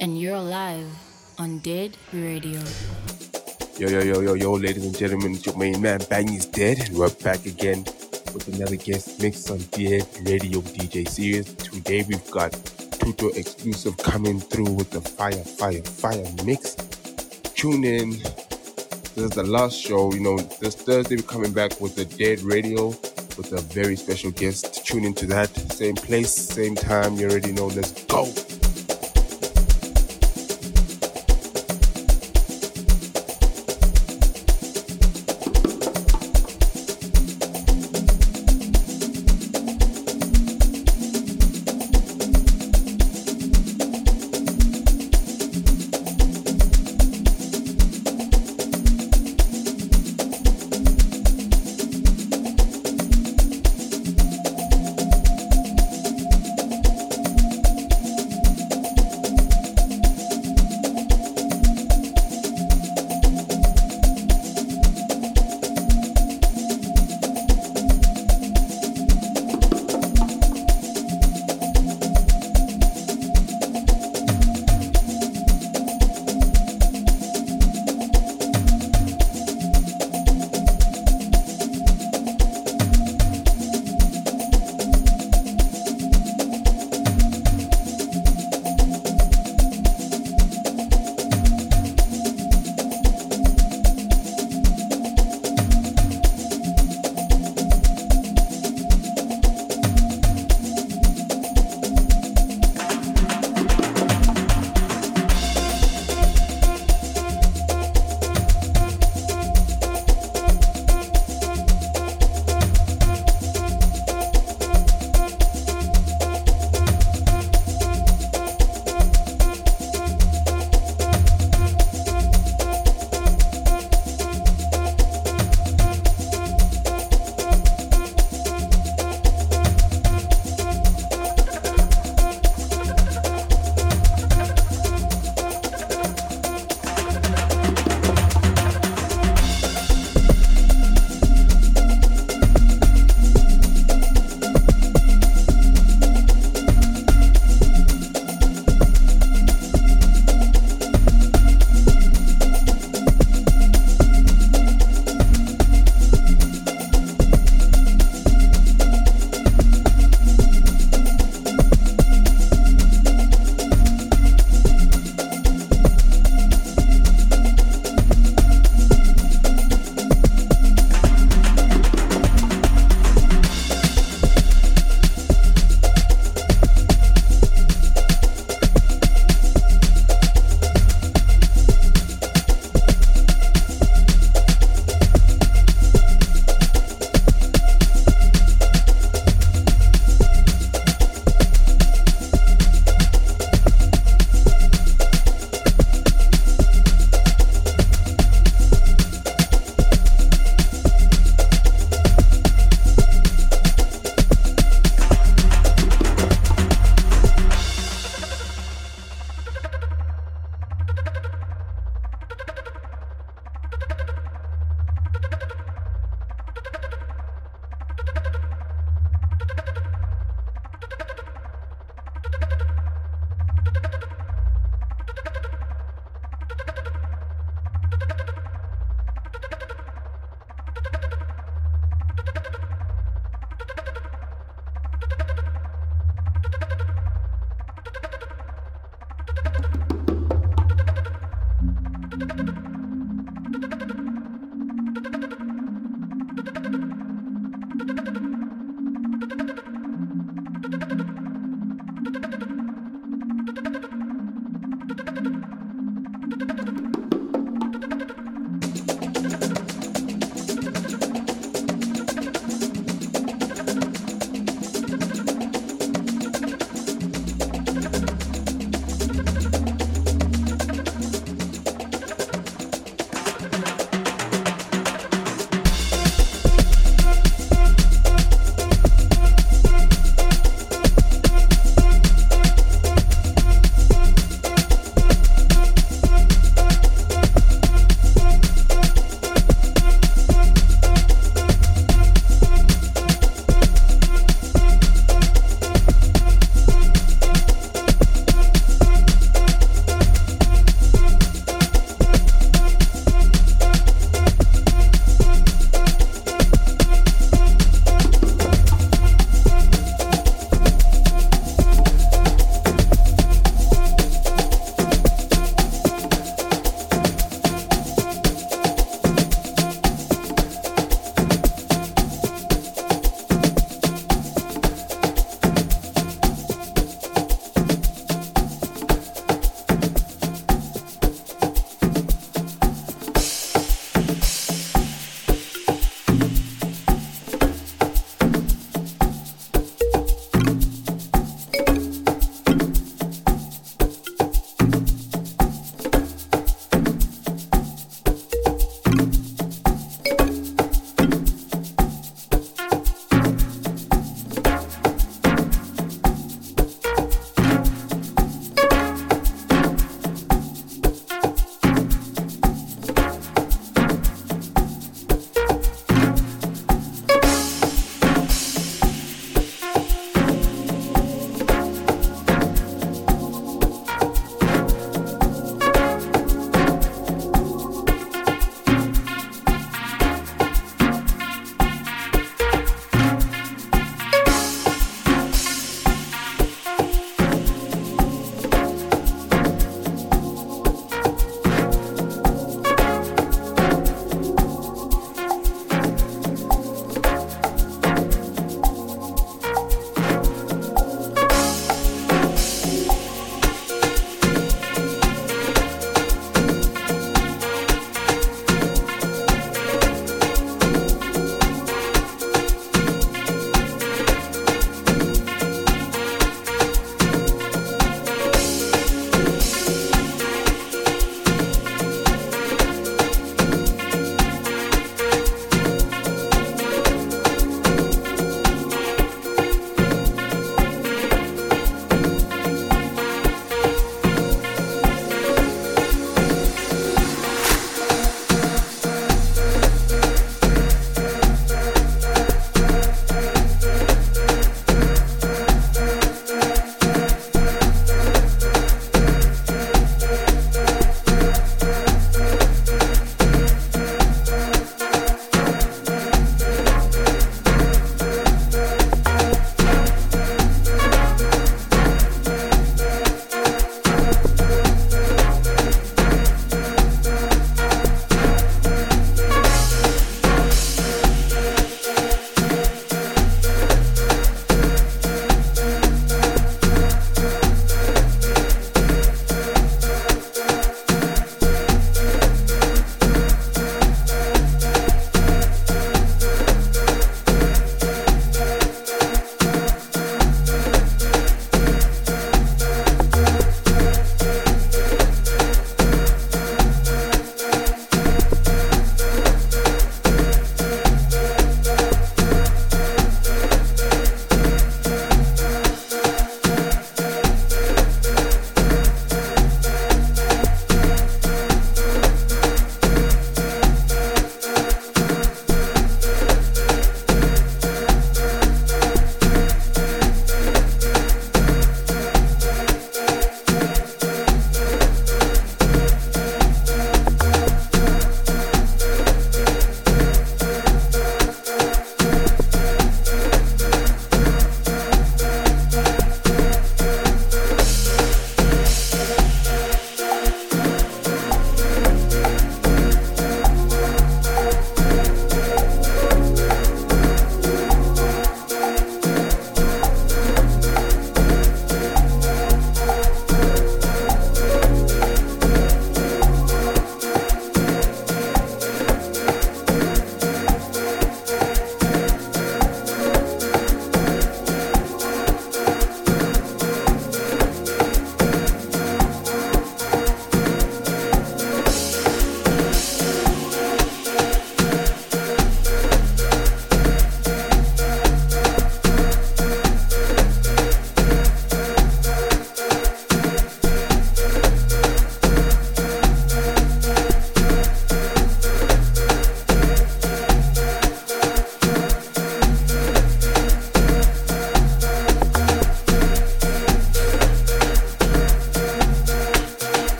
and you're live on Dead Radio. Yo, yo, yo, yo, yo, ladies and gentlemen, it's your main man Bang is dead, and we're back again with another guest mix on Dead Radio DJ series. Today we've got Tuto exclusive coming through with the fire, fire, fire mix. Tune in. This is the last show. You know, this Thursday we're coming back with the Dead Radio with a very special guest. Tune into that same place, same time. You already know. Let's go.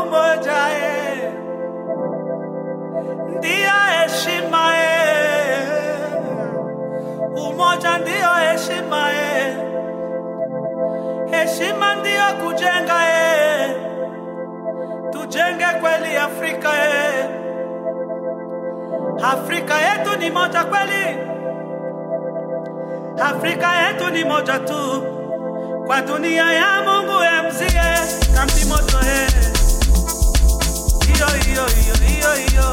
Umoja. Ndio heshima ndio heshima ndio kujenga eh. Tujenge kweli Afrika eh. Afrika yetu ni moja kweli. Afrika yetu ni moja tu kwa dunia ya Mungu emzie kambi moto eh. Hiyo hiyo hiyo hiyo hiyo.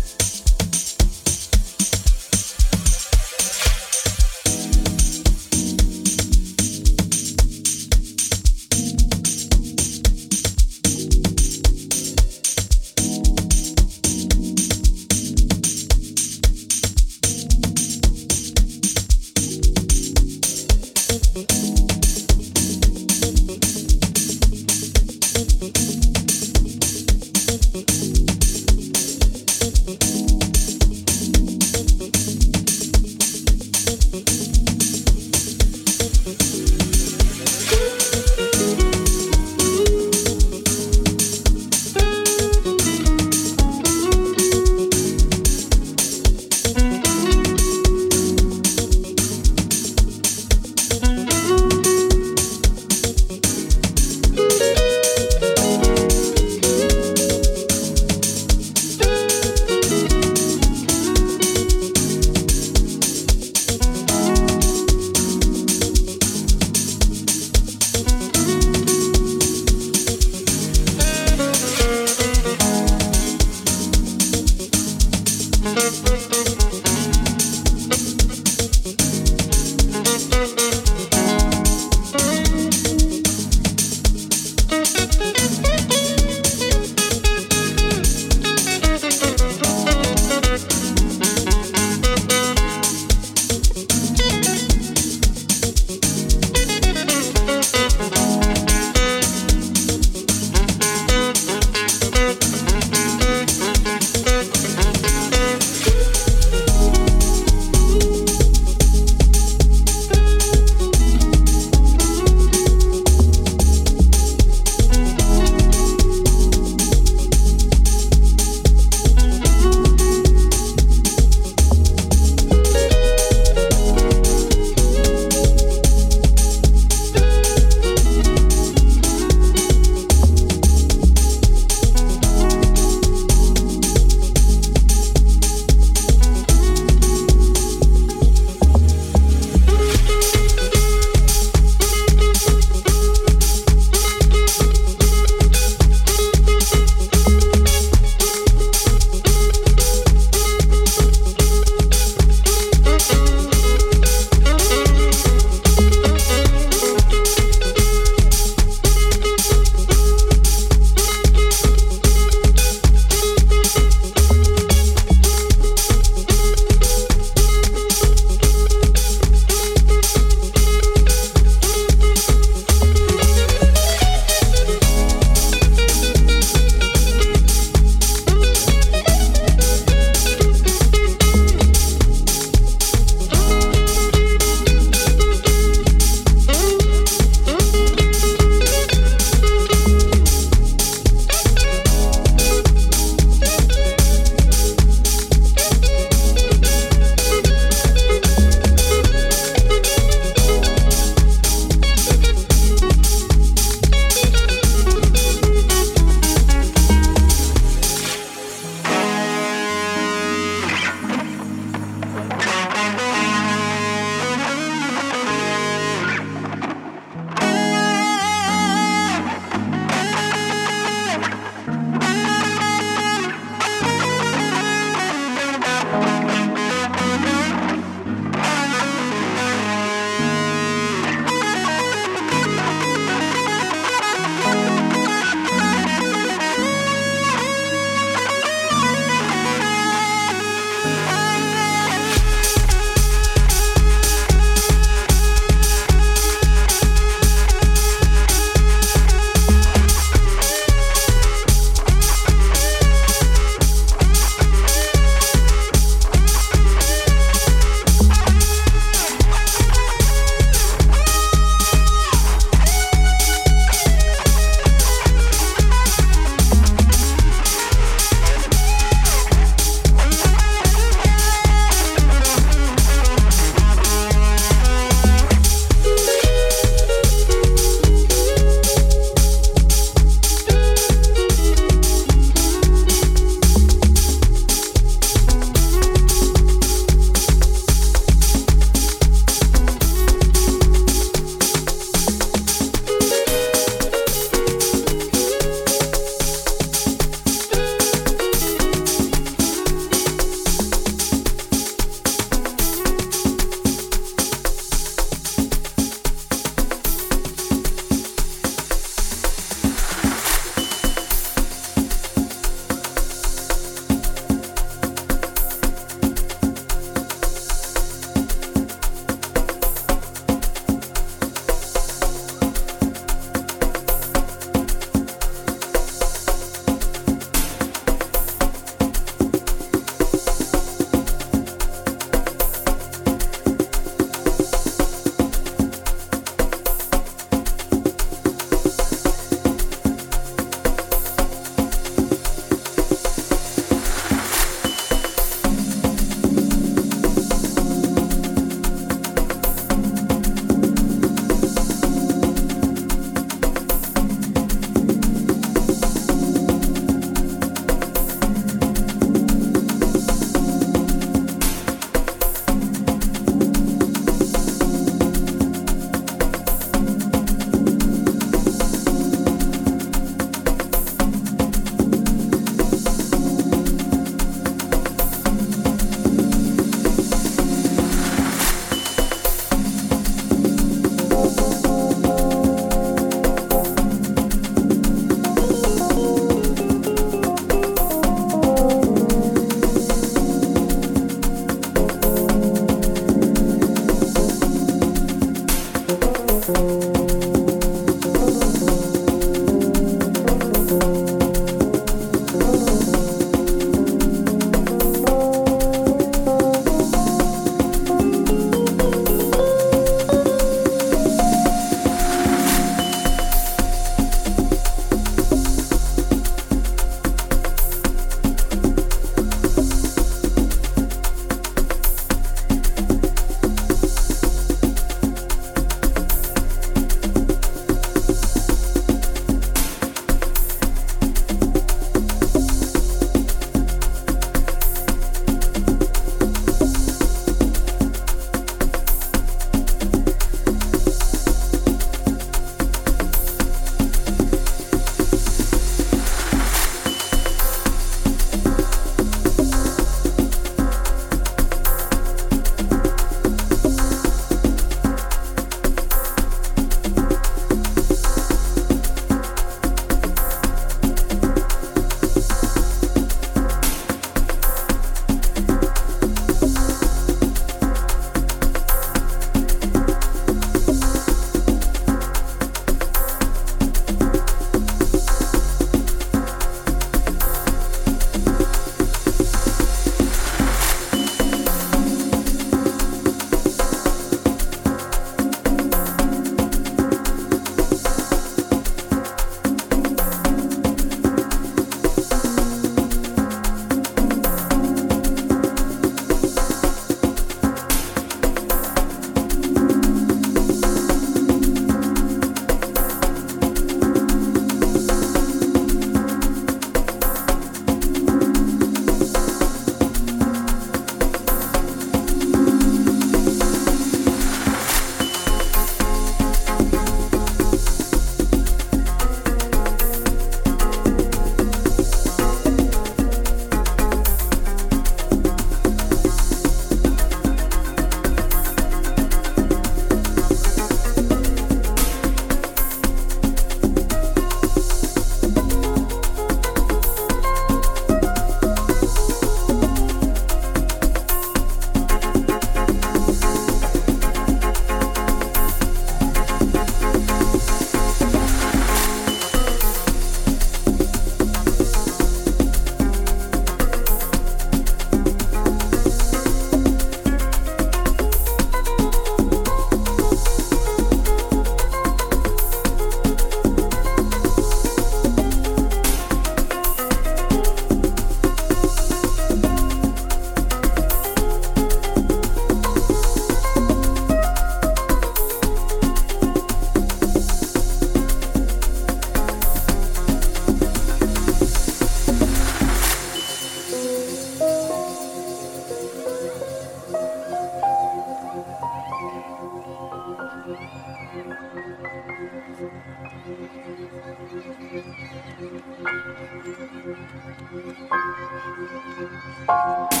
you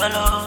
hello.